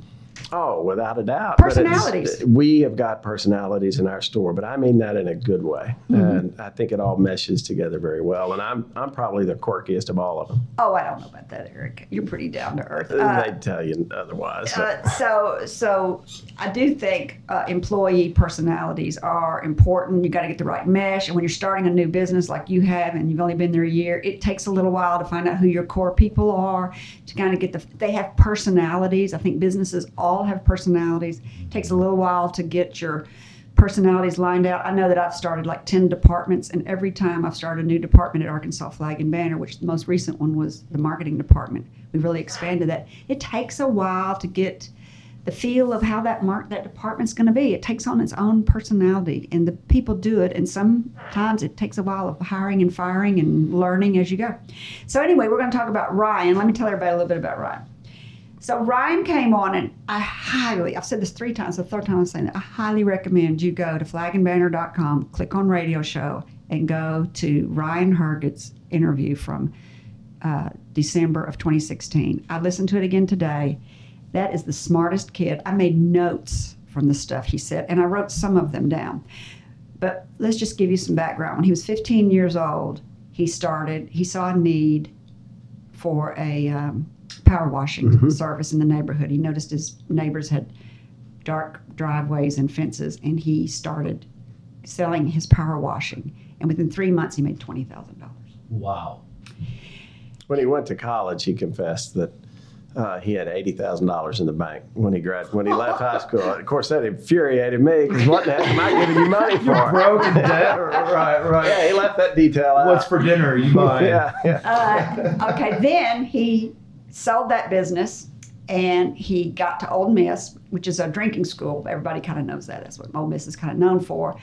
Oh, without a doubt. Personalities. we have got personalities in our store, but I mean that in a good way, Mm-hmm. and I think it all meshes together very well. And I'm I'm probably the quirkiest of all of them. Oh, I don't know about that, Eric. You're pretty down to earth. Uh, They'd tell you otherwise. Uh, so, so I do think uh, employee personalities are important. You got to get the right mesh, and when you're starting a new business like you have, and you've only been there a year, it takes a little while to find out who your core people are. To kind of get the, they have personalities. I think businesses all have personalities. It takes a little while to get your personalities lined out. I know that I've started like 10 departments, and every time I've started a new department at Arkansas Flag and Banner, which the most recent one was the marketing department, we really expanded that. It takes a while to get the feel of how that mark that department's going to be. It takes on its own personality, and the people do it. And sometimes it takes a while of hiring and firing and learning as you go. So anyway, we're going to talk about Ryan. Let me tell everybody a little bit about Ryan. So Ryan came on, and I highly, I've said this three times, the third time I'm saying it, I highly recommend you go to flagandbanner.com, click on radio show, and go to Ryan Herget's interview from uh, December of 2016. I listened to it again today. That is the smartest kid. I made notes from the stuff he said, and I wrote some of them down. But let's just give you some background. When he was 15 years old, he started, he saw a need for a um, power washing service in the neighborhood. He noticed his neighbors had dark driveways and fences, and he started selling his power washing. And within three months, he made $20,000. Wow. when he went to college, he confessed that uh, he had eighty thousand dollars in the bank when he grad when he left high school. Of course, that infuriated me because what the heck am I giving you money for? Broke in debt. right, right. Yeah, he left that detail out. What's for dinner? You buy. yeah, yeah. Uh, okay, then he sold that business and he got to Ole Miss, which is a drinking school. Everybody kind of knows that. That's what Ole Miss is kind of known for.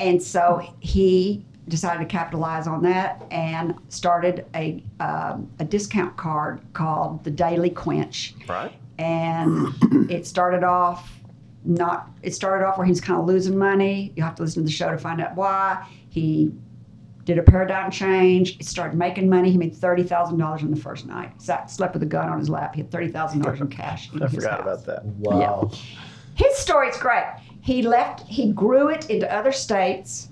And so he decided to capitalize on that and started a, um, a discount card called the Daily Quench. Right. And it started off not, it started off where he was kind of losing money. You have to listen to the show to find out why. He did a paradigm change. He started making money. He made thirty thousand dollars in the first night. Sat, slept with a gun on his lap. He had thirty thousand dollars in cash. In I his forgot house. about that. Wow. His story's great. He left. He grew it into other states,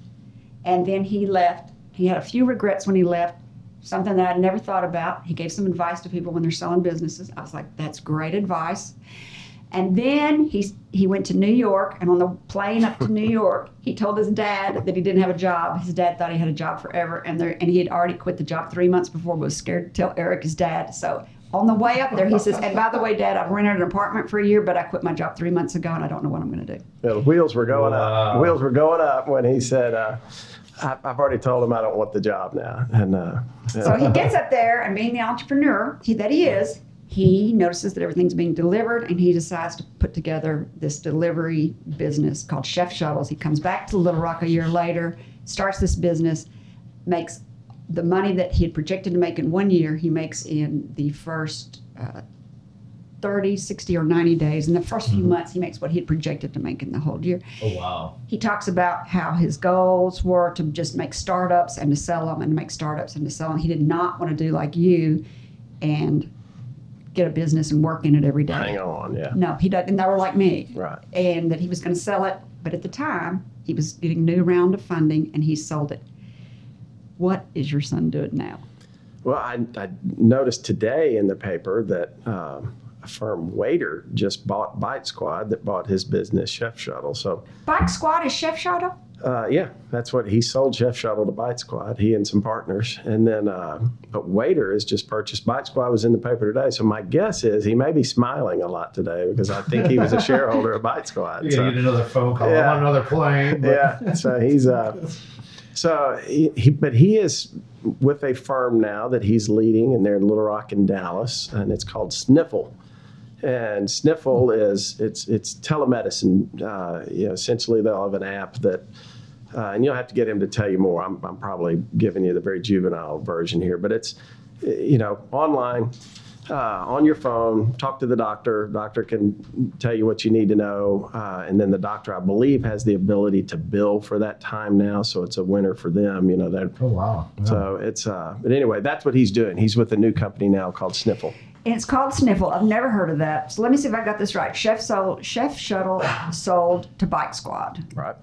and then he left. He had a few regrets when he left. Something that I'd never thought about. He gave some advice to people when they're selling businesses. I was like, "That's great advice." And then he he went to New York, and on the plane up to New York, he told his dad that he didn't have a job. His dad thought he had a job forever, and there and he had already quit the job three months before, but was scared to tell Eric, his dad. So on the way up there, he says, "And by the way, Dad, I've rented an apartment for a year, but I quit my job three months ago, and I don't know what I'm going to do." Yeah, the wheels were going Wow. up. Wheels were going up when he said, uh, I, "I've already told him I don't want the job now." And uh, yeah. So he gets up there, and being the entrepreneur he, that he is, he notices that everything's being delivered, and he decides to put together this delivery business called Chef Shuttles. He comes back to Little Rock a year later, starts this business, makes the money that he had projected to make in one year, he makes in the first uh, 30, 60, or 90 days. In the first few months, he makes what he had projected to make in the whole year. Oh wow. He talks about how his goals were to just make startups and to sell them and to make startups and to sell them. He did not want to do like you and get a business and work in it every day. hang on, yeah, No, he doesn't. They were like me. right. And that he was going to sell it. But at the time, he was getting a new round of funding and he sold it. What is your son doing now? Well, I, I noticed today in the paper that um, a firm Waitr just bought Bite Squad that bought his business Chef Shuttle. So, Bite Squad is Chef Shuttle? Uh, yeah, that's what he sold Chef Shuttle to Bite Squad. He and some partners, and then uh, but Waitr has just purchased Bite Squad. Was in the paper today, so my guess is he may be smiling a lot today because I think he was a shareholder of Bite Squad. You're So- get another phone call. Yeah. On another plane. but- yeah. So he's uh, so he, he, but he is with a firm now that he's leading, and they're in Little Rock and Dallas, and it's called Sniffle. And Sniffle is it's it's telemedicine. Uh, you know, essentially they'll have an app that. Uh, and you'll have to get him to tell you more. I'm, I'm probably giving you the very juvenile version here, but it's, you know, online, uh, on your phone, talk to the doctor. Doctor can tell you what you need to know, uh, and then the doctor, I believe, has the ability to bill for that time now. So it's a winner for them. You know that. Oh wow. Yeah. So it's. Uh, but anyway, that's what he's doing. He's with a new company now called Sniffle. And it's called Sniffle. I've never heard of that. So let me see if I got this right. Chef sold, Chef Shuttle sold to Bite Squad. Right.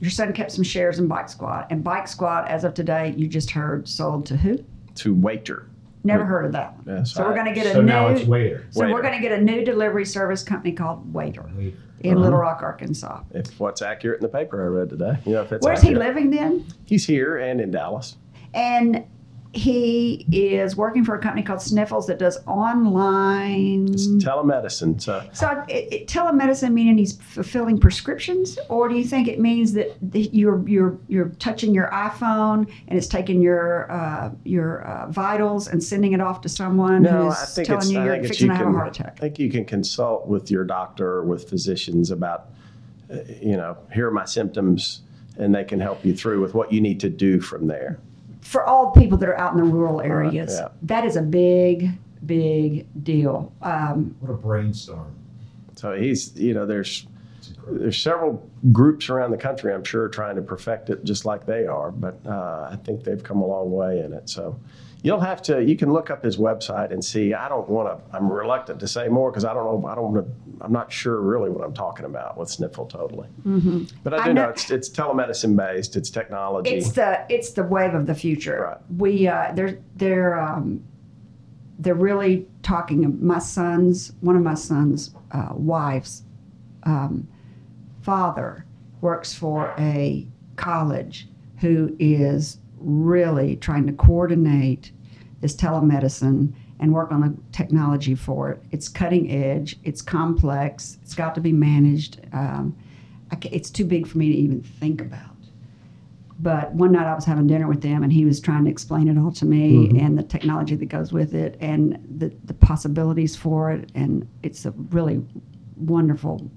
Your son kept some shares in Bite Squad, and Bite Squad, as of today, you just heard sold to who? To Waitr. Never heard of that. Yes, so we're going to get a So new. now it's Waitr. so we're going to get a new delivery service company called Waitr Waitr. in Little uh-huh. Rock, Arkansas. If what's accurate in the paper I read today. You know, if it's Where's he living then? He's here and in Dallas. And he is working for a company called Sniffles that does online. It's telemedicine. So So, it, it, telemedicine meaning he's fulfilling prescriptions, or do you think it means that the, you're you're you're touching your iPhone and it's taking your uh, your uh, vitals and sending it off to someone no, who's I think telling you you're fixing you to have can a heart attack? I think you can consult with your doctor or with physicians about uh, you know, here are my symptoms and they can help you through with what you need to do from there. For all the people that are out in the rural areas, yeah. that is a big big deal. Um, What a brainstorm. So he's, you know, there's there's several groups around the country, I'm sure, trying to perfect it just like they are. But uh, I think they've come a long way in it. So you'll have to, you can look up his website and see. I don't want to, I'm reluctant to say more because I don't know, I don't want to, I'm not sure really what I'm talking about with Sniffle totally. But I I do know, know- it's, it's telemedicine based, it's technology. It's the it's the wave of the future. Right. We uh, they're they're um, they're really talking. My son's one of my son's uh, wives' um, father works for a college who is really trying to coordinate this telemedicine and work on the technology for it. It's cutting edge. It's complex. It's got to be managed. Um, I it's too big for me to even think about. But one night I was having dinner with them, and he was trying to explain it all to me and the technology that goes with it and the, the possibilities for it. And it's a really wonderful.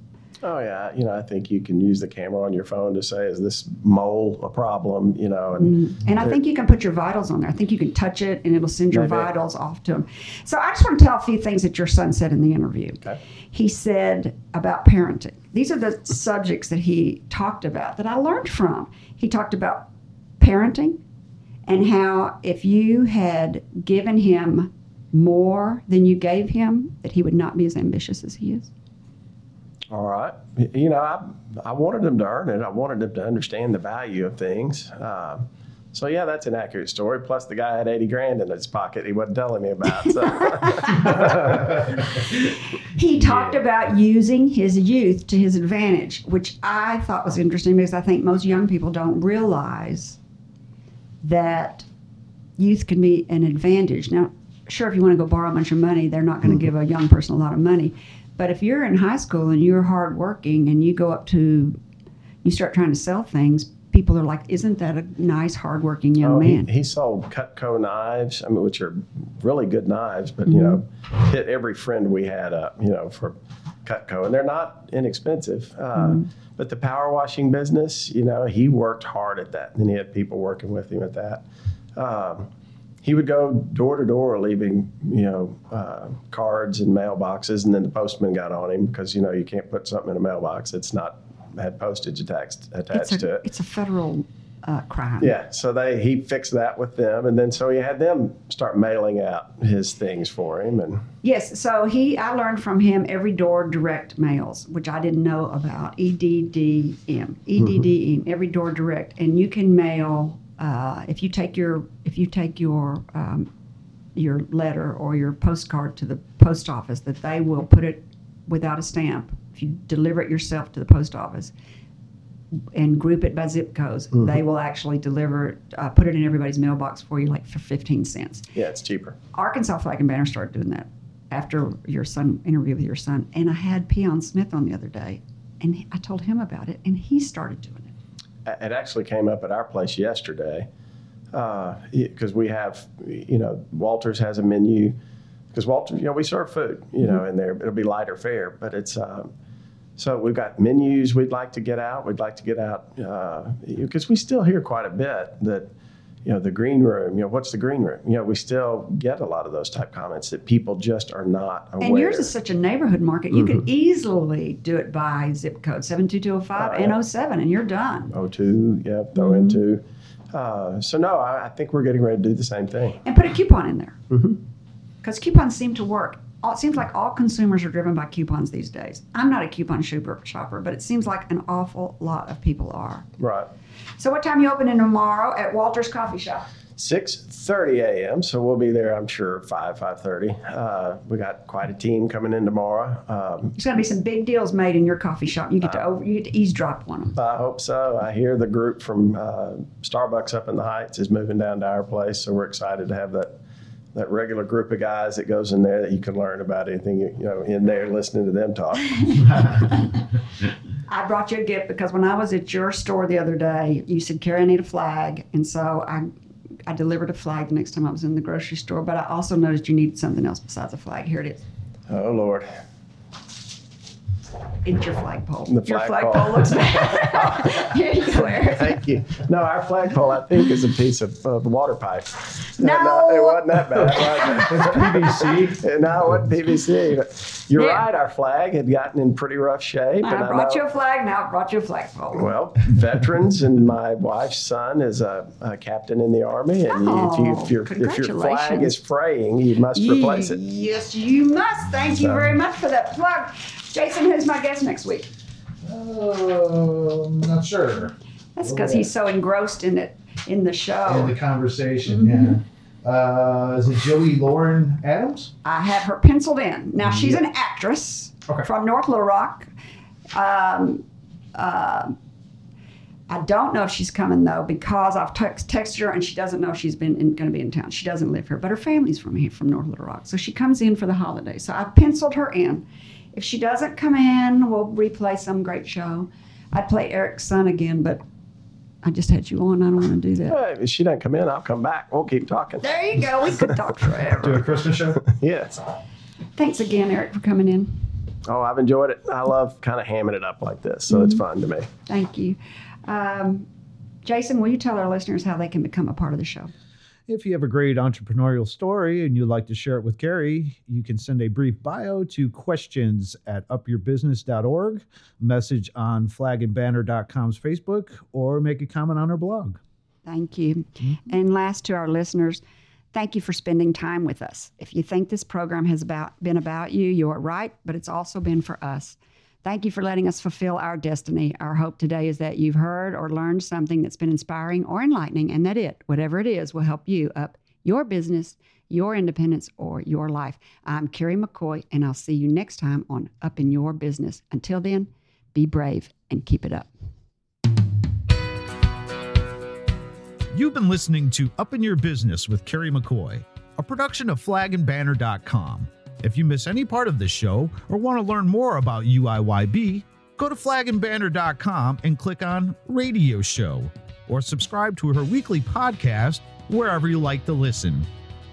Oh yeah, you know, I think you can use the camera on your phone to say, "Is this mole a problem?" You know, and mm-hmm. And I think you can put your vitals on there. I think you can touch it, and it'll send your Maybe. vitals off to him. So I just want to tell a few things that your son said in the interview. Okay. He said about parenting. These are the subjects that he talked about that I learned from. He talked about parenting and how if you had given him more than you gave him, that he would not be as ambitious as he is. All right. You know, I, I wanted him to earn it. I wanted him to understand the value of things. Uh, so, yeah, that's an accurate story. Plus, the guy had 80 grand in his pocket he wasn't telling me about. So. He talked about using his youth to his advantage, which I thought was interesting because I think most young people don't realize that youth can be an advantage. Now, sure, if you want to go borrow a bunch of money, they're not going to give a young person a lot of money. But if you're in high school and you're hardworking and you go up to, you start trying to sell things, people are like, "Isn't that a nice, hardworking young Oh, man?" he sold Cutco knives, I mean, which are really good knives, but, you know, hit every friend we had up, you know, for Cutco. And they're not inexpensive. Uh, But the power washing business, you know, he worked hard at that. And he had people working with him at that. Um, he would go door to door leaving, you know, uh, cards and mailboxes. And then the postman got on him because, you know, you can't put something in a mailbox. It's not had postage attached, attached it's to it. it's a federal uh, crime. Yeah, so they he fixed that with them, and then so he had them start mailing out his things for him, and Yes, so he I learned from him every door direct mails, which I didn't know about. E EDDM, EDDM, every door direct, and you can mail uh, if you take your if you take your um, your letter or your postcard to the post office, that they will put it without a stamp. If you deliver it yourself to the post office and group it by zip codes, they will actually deliver it, uh, put it in everybody's mailbox for you, like for fifteen cents. yeah, it's cheaper. Arkansas Flag and Banner started doing that after your son interview with your son. And I had Peon Smith on the other day, and I told him about it, and he started doing it. Actually came up at our place yesterday because we have, you know, Walters has a menu because Walters, you know, we serve food, you know, in there. It'll be lighter fare, but it's. Um, so we've got menus we'd like to get out. We'd like to get out because we still hear quite a bit that, you know, the green room. You know, what's the green room? You know, we still get a lot of those type comments that people just are not aware. And yours is such a neighborhood market. You could mm-hmm. easily do it by zip code 72205 Oh, and yeah. 07, and you're done. O2, yeah, throw in mm-hmm. two. Uh, so no, I, I think we're getting ready to do the same thing. And put a coupon in there. Mm-hmm. because coupons seem to work. It seems like all consumers are driven by coupons these days. I'm not a coupon shopper, shopper, but it seems like an awful lot of people are. Right. So, what time you opening tomorrow at Walter's Coffee Shop? 6:30 a.m. So we'll be there. I'm sure 5 5:30. Uh, we got quite a team coming in tomorrow. Um, There's going to be some big deals made in your coffee shop. You get to over, you get to eavesdrop on them. I hope so. I hear the group from uh, Starbucks up in the Heights is moving down to our place, so we're excited to have that that regular group of guys that goes in there that you can learn about anything you know in there listening to them talk. I brought you a gift because when I was at your store the other day, you said, Kerry, I need a flag. And so I, I delivered a flag the next time I was in the grocery store. But I also noticed you needed something else besides a flag. Here it is. oh Lord. It's your flagpole. The your flagpole. flagpole looks bad. Here you go, Thank you. No, our flagpole, I think, is a piece of, of water pipe. No. it wasn't that bad. was it? It's PVC. No, it wasn't PVC. But you're Yeah. right. Our flag had gotten in pretty rough shape. I brought know- you a flag. Now I brought you a flagpole. Well, veterans, and my wife's son is a, a captain in the army, and you- if, you, if, your if your flag is fraying, you must replace it. Yes, you must. Thank you very much for that plug. Jason, who's my guest next week? Oh, I'm not sure. That's because he's so engrossed in it in the show. In the conversation, yeah. Uh, is it Joey Lauren Adams? I have her penciled in. Now she's an actress Okay. from North Little Rock. Um, uh, I don't know if she's coming though because I've text, texted her and she doesn't know she's been going to be in town. She doesn't live here, but her family's from here, from North Little Rock, so she comes in for the holidays. So I penciled her in. If she doesn't come in, we'll replay some great show. I'd play Eric's son again, but I just had you on. I don't want to do that. Hey, if she doesn't come in, I'll come back. We'll keep talking. There you go. We could talk forever. Do a. Christmas show? Yes. Thanks again, Eric, for coming in. Oh, I've enjoyed it. I love kind of hamming it up like this, so Mm-hmm. it's fun to me. Thank you. Um, Jason, will you tell our listeners how they can become a part of the show? If you have a great entrepreneurial story and you'd like to share it with Kerry, you can send a brief bio to questions at upyourbusiness.org, message on flagandbanner.com's Facebook, or make a comment on our blog. Thank you. Mm-hmm. And last to our listeners, thank you for spending time with us. If you think this program has about, been about you, you're right, but it's also been for us. Thank you for letting us fulfill our destiny. Our hope today is that you've heard or learned something that's been inspiring or enlightening, and that it, whatever it is, will help you up your business, your independence, or your life. I'm Kerry McCoy, and I'll see you next time on Up in Your Business. Until then, be brave and keep it up. You've been listening to Up in Your Business with Kerry McCoy, a production of flagandbanner.com. If you miss any part of this show or want to learn more about UIYB, go to flagandbanner.com and click on Radio Show or subscribe to her weekly podcast wherever you like to listen.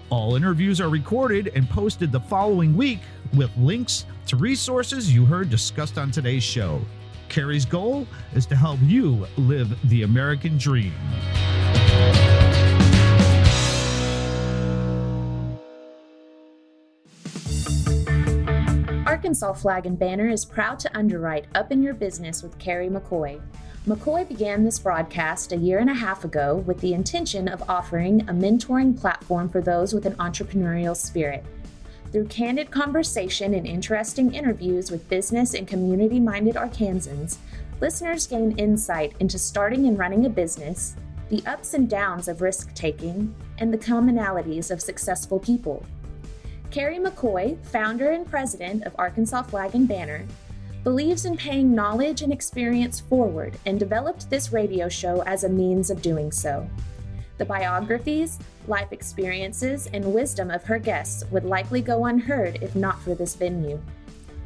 All interviews are recorded and posted the following week with links to resources you heard discussed on today's show. Kerry's goal is to help you live the American dream. Arkansas Flag and Banner is proud to underwrite Up in Your Business with Kerry McCoy. McCoy began this broadcast a year and a half ago with the intention of offering a mentoring platform for those with an entrepreneurial spirit. Through candid conversation and interesting interviews with business and community minded Arkansans, listeners gain insight into starting and running a business, the ups and downs of risk taking, and the commonalities of successful people. Kerry McCoy, founder and president of Arkansas Flag and Banner, believes in paying knowledge and experience forward and developed this radio show as a means of doing so. The biographies, life experiences, and wisdom of her guests would likely go unheard if not for this venue.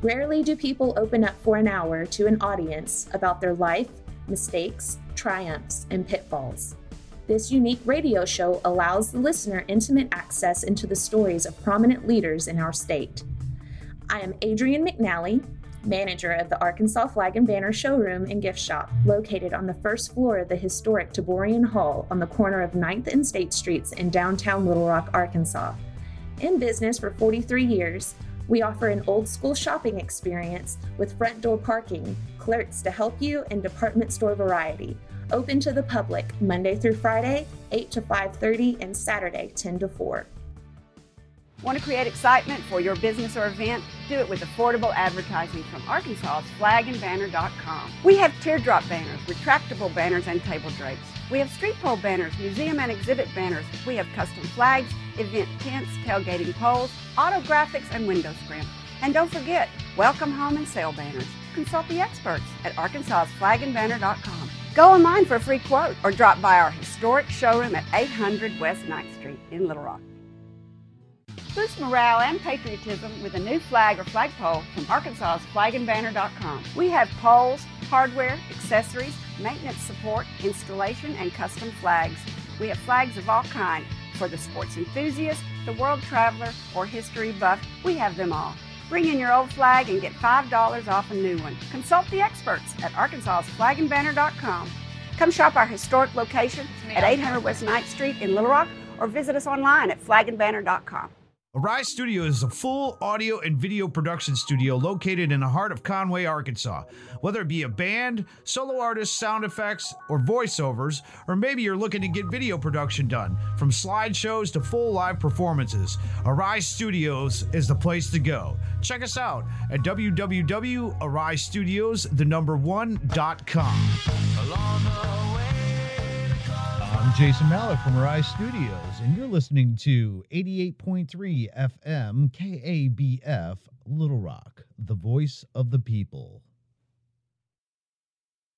Rarely do people open up for an hour to an audience about their life, mistakes, triumphs, and pitfalls. This unique radio show allows the listener intimate access into the stories of prominent leaders in our state. I am Adrienne McNally, manager of the Arkansas Flag and Banner showroom and gift shop, located on the first floor of the historic Taborian Hall on the corner of 9th and State Streets in downtown Little Rock, Arkansas. In business for 43 years, we offer an old school shopping experience with front door parking, clerks to help you, and department store variety. Open to the public Monday through Friday, 8 to 5:30 and Saturday 10 to 4. Want to create excitement for your business or event? Do it with affordable advertising from Arkansas's flagandbanner.com. We have teardrop banners, retractable banners, and table drapes. We have street pole banners, museum and exhibit banners. We have custom flags, event tents, tailgating poles, auto graphics, and window scrim. And don't forget, welcome home and sale banners. Consult the experts at arkansasflagandbanner.com. Go online for a free quote or drop by our historic showroom at 800 West 9th Street in Little Rock. Boost morale and patriotism with a new flag or flagpole from arkansasflagandbanner.com. We have poles, hardware, accessories, maintenance support, installation, and custom flags. We have flags of all kinds for the sports enthusiast, the world traveler, or history buff. We have them all. Bring in your old flag and get $5 off a new one. Consult the experts at arkansasflagandbanner.com. Come shop our historic location at 800 West 9th Street in Little Rock or visit us online at flagandbanner.com. Arise Studio is a full audio and video production studio located in the heart of Conway, Arkansas. Whether it be a band, solo artist, sound effects, or voiceovers, or maybe you're looking to get video production done, from slideshows to full live performances, Arise Studios is the place to go. Check us out at www.arisestudios, one.com. I'm Jason Malik from Arise Studios, and you're listening to 88.3 FM KABF Little Rock, the voice of the people.